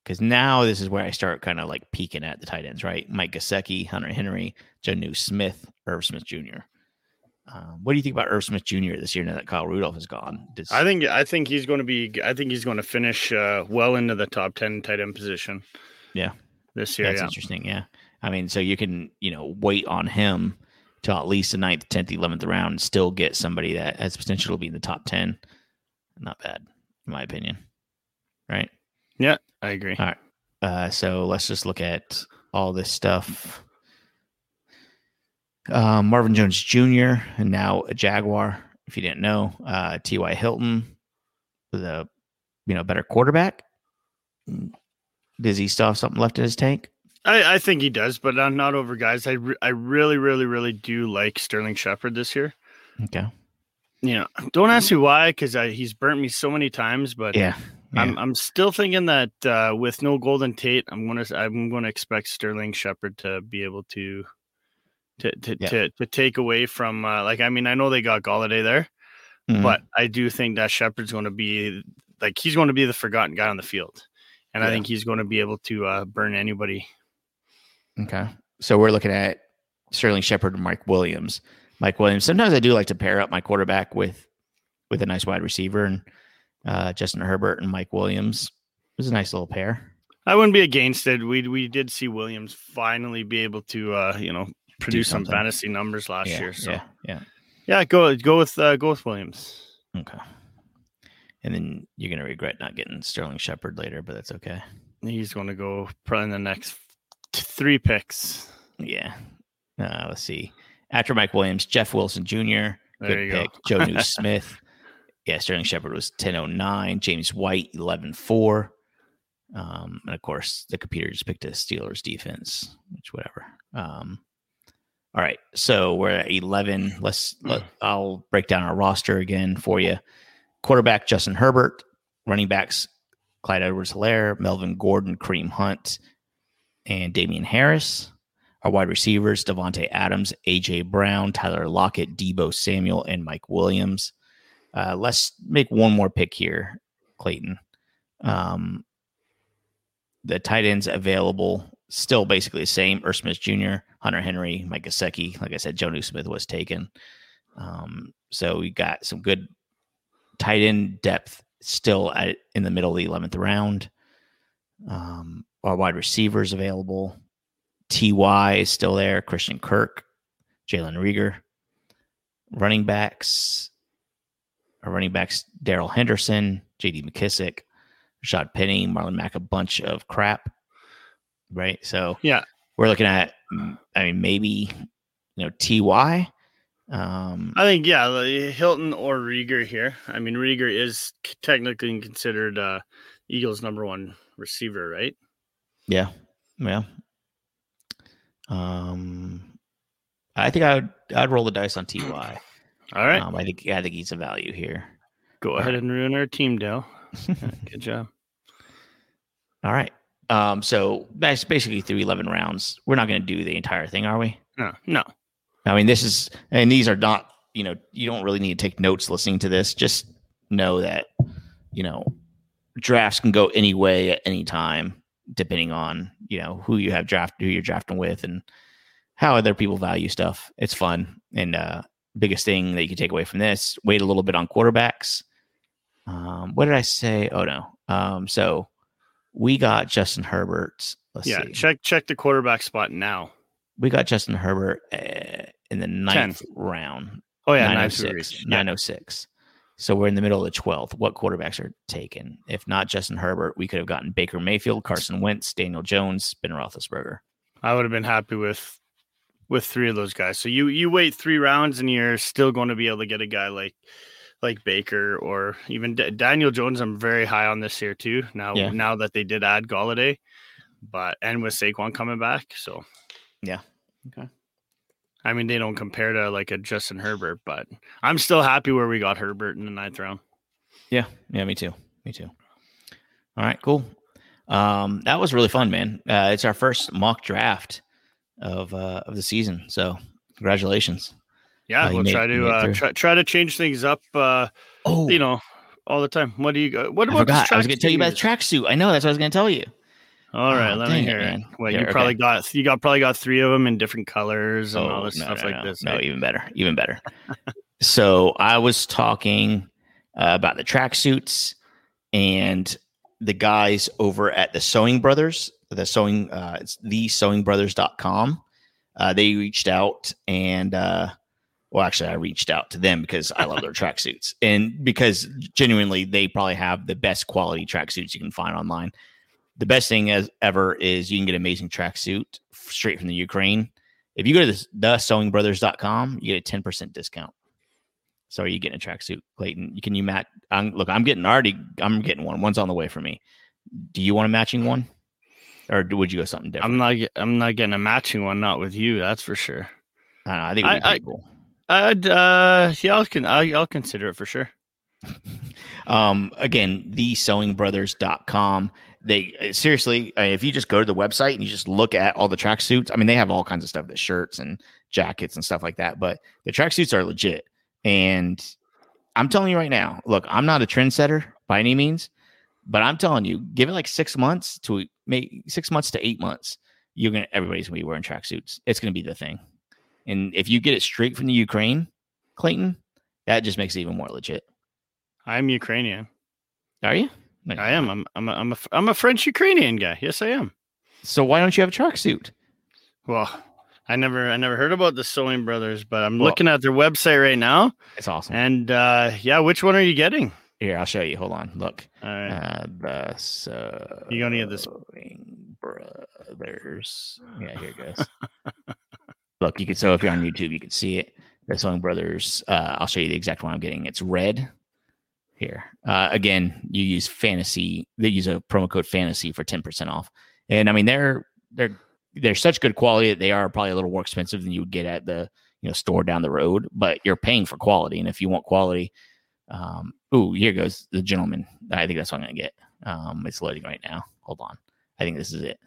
because now this is where I start kind of like peeking at the tight ends. Right, Mike Gesicki, Hunter Henry, Jonnu Smith, Irv Smith Jr. Um, what do you think about Irv Smith Jr. this year now that Kyle Rudolph is gone? Does, I think I think he's going to be. I think he's going to finish uh, well into the top ten tight end position. Yeah. this year. That's yeah. interesting. Yeah. I mean, so you can, you know, wait on him till at least the ninth, tenth, eleventh round and still get somebody that has potential to be in the top ten. Not bad, in my opinion. Right. Yeah, I agree. All right. Uh, so let's just look at all this stuff. Uh, Marvin Jones Jr. and now a Jaguar. If you didn't know, uh, T.Y. Hilton, the you know better quarterback. Does he still have something left in his tank? I, I think he does, but I'm not over guys. I re- I really really really do like Sterling Shepard this year. Okay. You know, don't ask me why because he's burnt me so many times, but Yeah. yeah. I'm I'm still thinking that uh, with no Golden Tate, I'm gonna I'm gonna expect Sterling Shepard to be able to to to Yeah. to, to take away from uh, like I mean I know they got Golladay there, Mhm. but I do think that Shepard's going to be like he's going to be the forgotten guy on the field, and I think he's going to be able to uh, burn anybody. Okay. So we're looking at Sterling Shepard and Mike Williams. Mike Williams. Sometimes I do like to pair up my quarterback with with a nice wide receiver and uh, Justin Herbert and Mike Williams. It was a nice little pair. I wouldn't be against it. We we did see Williams finally be able to uh, you know produce some fantasy numbers last yeah, year. So yeah, yeah. yeah. go go with uh, go with Williams. Okay. And then you're gonna regret not getting Sterling Shepard later, but that's okay. He's going to go probably in the next three picks. Yeah. Uh, let's see. After Mike Williams, Jeff Wilson Jr. There Good you pick. go. Joe New Smith. Yeah, Sterling Shepard was 1009. James White, 11-4. Um, and of course, the computer just picked a Steelers defense, which whatever. Um, all right, so we're at 11. Let's let I'll break down our roster again for you. Quarterback Justin Herbert, running backs Clyde Edwards Helaire, Melvin Gordon, Kareem Hunt, and Damien Harris. Our wide receivers, Davante Adams, AJ Brown, Tyler Lockett, Deebo Samuel, and Mike Williams. Uh, let's make one more pick here, Clayton. Um, the tight ends available still basically the same. Irv Smith Jr., Hunter Henry, Mike Gesicki. Like I said, Joe Smith was taken. Um, so we got some good tight end depth still at in the middle of the eleventh round. Um, our wide receivers available. Ty is still there. Christian Kirk, Jalen Reagor. Running backs, our running backs, Darrell Henderson, JD McKissic, Rashaad Penny, Marlon Mack, a bunch of crap. Right. So Yeah. we're looking at, I mean, maybe, you know, TY. Um, I think yeah, Hilton or Reagor here. I mean, Reagor is technically considered uh, Eagles' number one receiver, right? Yeah. Yeah. Um, I think I would I'd roll the dice on Ty. All right, Um, I think I think he's a value here. go ahead and ruin our team, Dale. Good job. All right. Um, so that's basically through eleven rounds. We're not going to do the entire thing, are we? No, no. I mean, this is and these are not. You know, you don't really need to take notes listening to this. Just know that you know drafts can go any way at any time, depending on you know who you have draft, who you're drafting with, and how other people value stuff. It's fun, and uh, biggest thing that you can take away from this: wait a little bit on quarterbacks. Um, what did I say? Oh no. Um, so we got Justin Herbert. Let's yeah, see. check check the quarterback spot now. We got Justin Herbert uh, in the ninth round. Oh yeah, Nine oh six. yeah. Nine oh six. So we're in the middle of the twelfth. What quarterbacks are taken? If not Justin Herbert, we could have gotten Baker Mayfield, Carson Wentz, Daniel Jones, Ben Roethlisberger. I would have been happy with with three of those guys. So you you wait three rounds and you're still going to be able to get a guy like like Baker or even D- Daniel Jones. I'm very high on this here too. Now Yeah. now that they did add Golladay, but and with Saquon coming back, so Yeah. Okay. I mean they don't compare to like a Justin Herbert, but I'm still happy where we got Herbert in the ninth round. Yeah. Yeah. Me too. Me too. All right. Cool. Um, that was really fun, man. Uh, it's our first mock draft of uh, of the season. So congratulations. Yeah, Uh, we'll made- try to uh, try try to change things up. Uh, Oh, you know, all the time. What do you go? What I about? forgot. I was going to tell you about the track tracksuit. I know that's what I was going to tell you. All right, Oh, let me it, hear it. Well, Yeah, you okay. probably got you got probably got three of them in different colors and all Oh, this no, stuff no, like no. this. No, right? even better, even better. so I was talking uh, about the tracksuits and the guys over at the Sewing Brothers, the sewing, uh, it's the sewingbrothers.com. Uh, they reached out and, uh, well, actually, I reached out to them because I love their tracksuits and because genuinely they probably have the best quality tracksuits you can find online. The best thing as ever is you can get amazing tracksuit straight from the Ukraine. If you go to the, the sewingbrothers.com, you get a 10% discount. So are you getting a tracksuit, Clayton? Can you match? I'm, look, I'm getting already, I'm getting one. One's on the way for me. Do you want a matching one? Or would you go something different? I'm not. I'm not getting a matching one. Not with you. That's for sure. I, know, I think it'd be I- pretty cool. I'd. Uh, yeah, I'll, con- I'll, I'll consider it for sure. Um, again, thesewingbrothers.com. They uh, seriously, uh, if you just go to the website and you just look at all the tracksuits, I mean, they have all kinds of stuff, the shirts and jackets and stuff like that, but the tracksuits are legit. And I'm telling you right now, look, I'm not a trendsetter by any means, but I'm telling you, give it like six months to make six months to eight months. You're gonna everybody's gonna be wearing tracksuits. It's gonna be the thing. And if you get it straight from the Ukraine, Clayton, that just makes it even more legit. I'm Ukrainian. Are you? I am. I'm. I'm. A, I'm a. I'm a French Ukrainian guy. Yes, I am. So why don't you have a tracksuit? Well, I never. I never heard about the Sewing Brothers, but I'm Well- looking at their website right now, It's awesome. and uh, yeah, which one are you getting? Here, I'll show you. Hold on. Look. All right. Uh, the so You gonna get this- brothers. Yeah, here it goes. Look, you can so if you're on YouTube, you can see it. The Sewing Brothers. Uh, I'll show you the exact one I'm getting. It's red. Here. Uh, again, you use fantasy. They use a promo code fantasy for 10% off. And I mean, they're they're they're such good quality that they are probably a little more expensive than you would get at the you know store down the road, but you're paying for quality. And if you want quality, um, ooh, here goes the gentleman. I think that's what I'm gonna get. Um, it's loading right now. Hold on. I think this is it.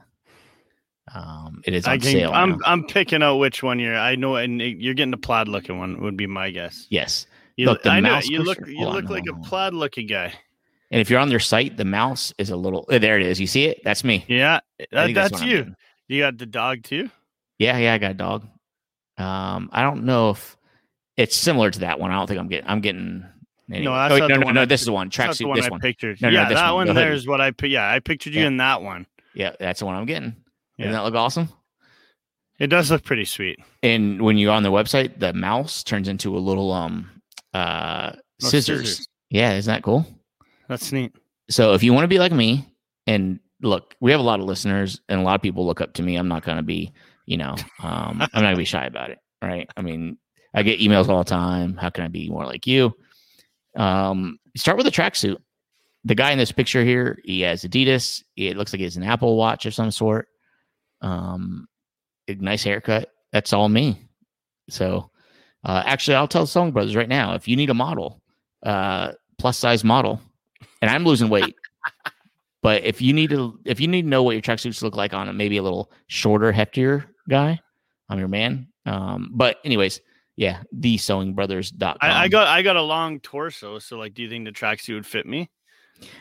Um, it is on I can, sale. I'm. now. I'm picking out which one you're. I know, and you're getting the plaid looking one. Would be my guess. yes. You, Look, the I know mouse you look. You hold on, look like on, a plaid looking guy. And if you're on their site, the mouse is a little. uh, There it is. You see it? That's me. Yeah, that, think that's, what I'm you. You got the dog too. Yeah, yeah, I got a dog. Um, I don't know if it's similar to that one. I don't think I'm getting. I'm getting. Anyway. No, that's oh, not no, the no, no. I This is one tracksuit. the one This I one. pictured. No, no, yeah, this that one, one the there is what I. Yeah, I pictured you Yeah. in that one. Yeah, that's the one I'm getting. Yeah. Doesn't that look awesome? It does look pretty sweet. And when you're on the website, the mouse turns into a little um uh Oh, scissors. scissors. Yeah, isn't that cool? That's neat. So if you want to be like me, and look, we have a lot of listeners, and a lot of people look up to me. I'm not going to be, you know, um, I'm not going to be shy about it, right? I mean, I get emails all the time. How can I be more like you? Um, start with a tracksuit. The guy in this picture here, he has Adidas. It looks like he has an Apple Watch of some sort. Um, nice haircut. That's all me. So, uh, actually, I'll tell Sewing Brothers right now if you need a model, uh, plus size model, and I'm losing weight. but if you need to, if you need to know what your tracksuits look like on a maybe a little shorter, heftier guy, I'm your man. Um, but anyways, yeah, the sewingbrothers.com. I, I got I got a long torso, so like, do you think the tracksuit would fit me?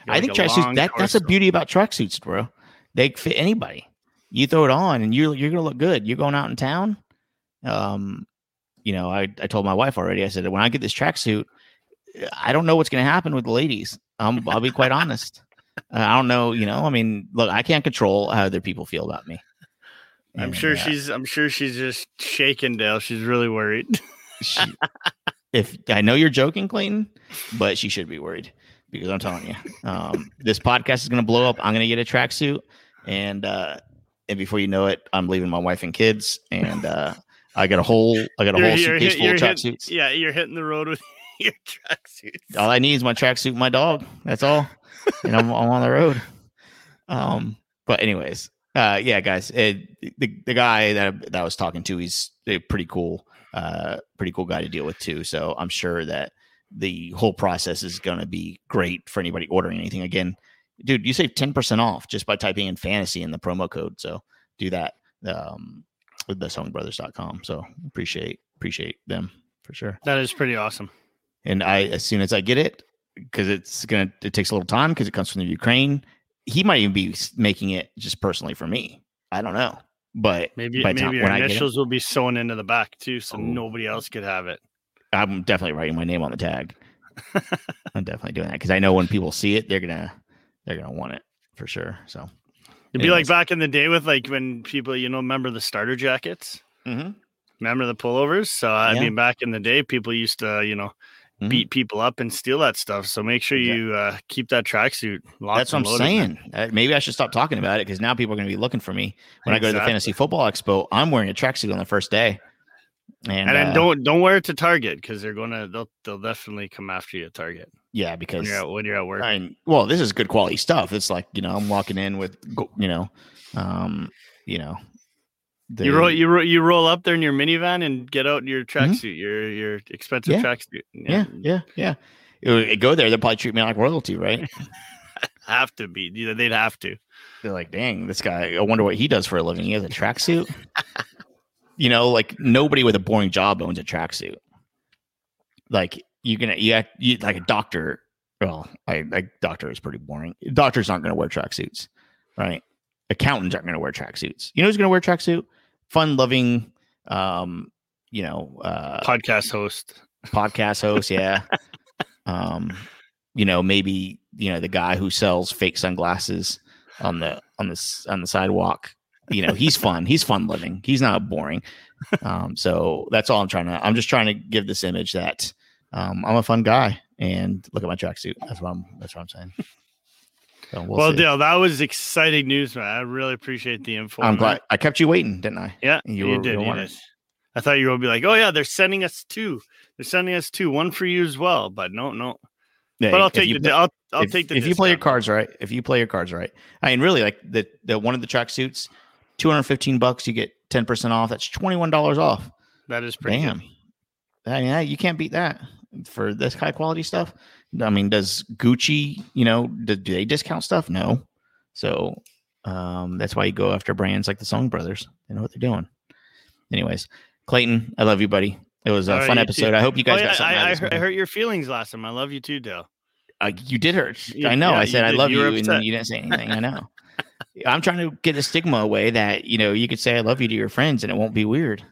I think Like tracksuits that that's the beauty about tracksuits, bro. They fit anybody. You throw it on and you're you're gonna look good. You're going out in town. Um, you know, I, I told my wife already, I said when I get this tracksuit, I don't know what's gonna happen with the ladies. Um, I'll be quite honest. Uh, I don't know, you know, I mean, look, I can't control how other people feel about me. I'm And, sure uh, she's I'm sure she's just shaking, Dale. She's really worried. she- if I know you're joking, Clayton, but she should be worried because I'm telling you, um, this podcast is going to blow up. I'm going to get a tracksuit, and uh, and before you know it, I'm leaving my wife and kids, and uh, I got a whole I got a whole suitcase hit- full of tracksuits. yeah, you're hitting the road with your tracksuits. All I need is my tracksuit, and my dog. That's all, and I'm, I'm on the road. Um, but anyways, uh, yeah, guys, it, the the guy that that I was talking to, he's a pretty cool, uh, pretty cool guy to deal with too. So I'm sure that the whole process is going to be great for anybody ordering anything. Again, dude, you save ten percent off just by typing in fantasy in the promo code. So do that um, with thesewingbrothers.com. So appreciate appreciate them for sure. That is pretty awesome. And I, as soon as I get it, because it's gonna, it takes a little time because it comes from the Ukraine. He might even be making it just personally for me. I don't know, but Maybe the time- maybe your I get it- initials will be sewn into the back too, so Oh. nobody else could have it. I'm definitely writing my name on the tag. I'm definitely doing that because I know when people see it, they're gonna they're gonna want it for sure. So It'd be like back in the day with like when people, you know, remember the starter jackets? mm-hmm. Remember the pullovers? So I Yeah. mean, back in the day, people used to, you know, Mhm. beat people up and steal that stuff. So make sure Yeah. you uh, keep that tracksuit. locked that's what I'm loaded, saying. Uh, maybe I should stop talking about it because now people are gonna be looking for me when I go to the fantasy football expo. I'm wearing a tracksuit on the first day, and, And then uh, don't don't wear it to Target because they're gonna they'll they'll definitely come after you at Target yeah when because you're at when you're at work. I mean, well, this is good quality stuff. It's like you know, I'm walking in with you know, um, you know, the, You roll you roll, you roll up there in your minivan and get out in your tracksuit, your your expensive Mm-hmm. Yeah. tracksuit. yeah, yeah, yeah. It it go there, they'll probably treat me like royalty, right? have to be. They'd have to. They're like, dang, this guy. I wonder what he does for a living. He has a tracksuit. you know, like nobody with a boring job owns a tracksuit. Like you can, you, act- you like a doctor. Well, I like doctor is pretty boring. Doctors aren't going to wear tracksuits, right? Accountants aren't going to wear tracksuits. You know who's going to wear tracksuit? Fun loving, um, you know, uh, Podcast host. podcast host, yeah. um, you know, maybe you know the guy who sells fake sunglasses on the on the s- on the sidewalk. You know, he's fun. He's fun living. He's not boring. Um, so that's all I'm trying to. I'm just trying to give this image that um, I'm a fun guy. And look at my tracksuit. That's what I'm. That's what I'm saying. So we'll. Dale, that was exciting news, man. I really appreciate the info. I'm glad. I kept you waiting, didn't I? Yeah, You you, were- did. you did. I thought you would be like, oh yeah, they're sending us two. They're sending us two, one for you as well. But no, no. Yeah, But I'll take you the. I'll, I'll if, take the. if you play your cards right. If you play your cards right, I mean, really, like the the one of the tracksuits, two hundred fifteen bucks, you get ten percent off. That's twenty one dollars off. That is pretty. Damn, mean, you can't beat that for this high quality stuff. I mean, does Gucci, you know, do, do they discount stuff? No, so um, that's why you go after brands like the Sewing Brothers. They know what they're doing. Anyways, Clayton, I love you, buddy. It was a All right, fun you episode. too. I hope you guys Oh, got yeah, something. out I, of I, hurt, I hurt your feelings last time. I love you too, Dale. Uh, you did hurt. You- I know. yeah, I said I love You you, and you didn't say anything. I know. I'm trying to get a stigma away that you know you could say I love you to your friends and it won't be weird.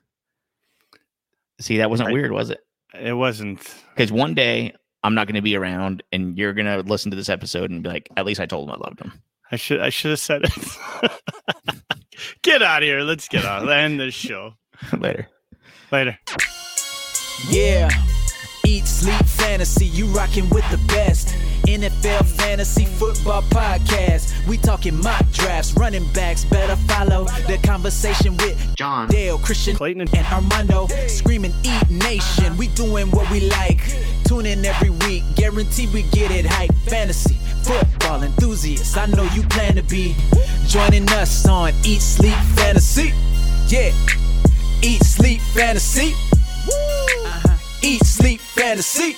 See, that wasn't I- weird, was it? It wasn't. Because one day I'm not going to be around, and you're going to listen to this episode and be like, "At least I told him I loved him." I should. I should have said it. Get out of here. Let's get on. End this show. Later. Later. Yeah. Eat, sleep, fantasy. You rocking with the best. NFL fantasy football podcast. We talking mock drafts, running backs. Better follow the conversation with John. Dale, Christian, Clayton. and Armando. Screaming, eat nation. We doing what we like. Tune in every week. Guarantee we get it hype. Fantasy football enthusiasts. I know you plan to be joining us on Eat, Sleep, Fantasy. Yeah. Eat, sleep, fantasy. Uh-huh. Eat, sleep, fantasy.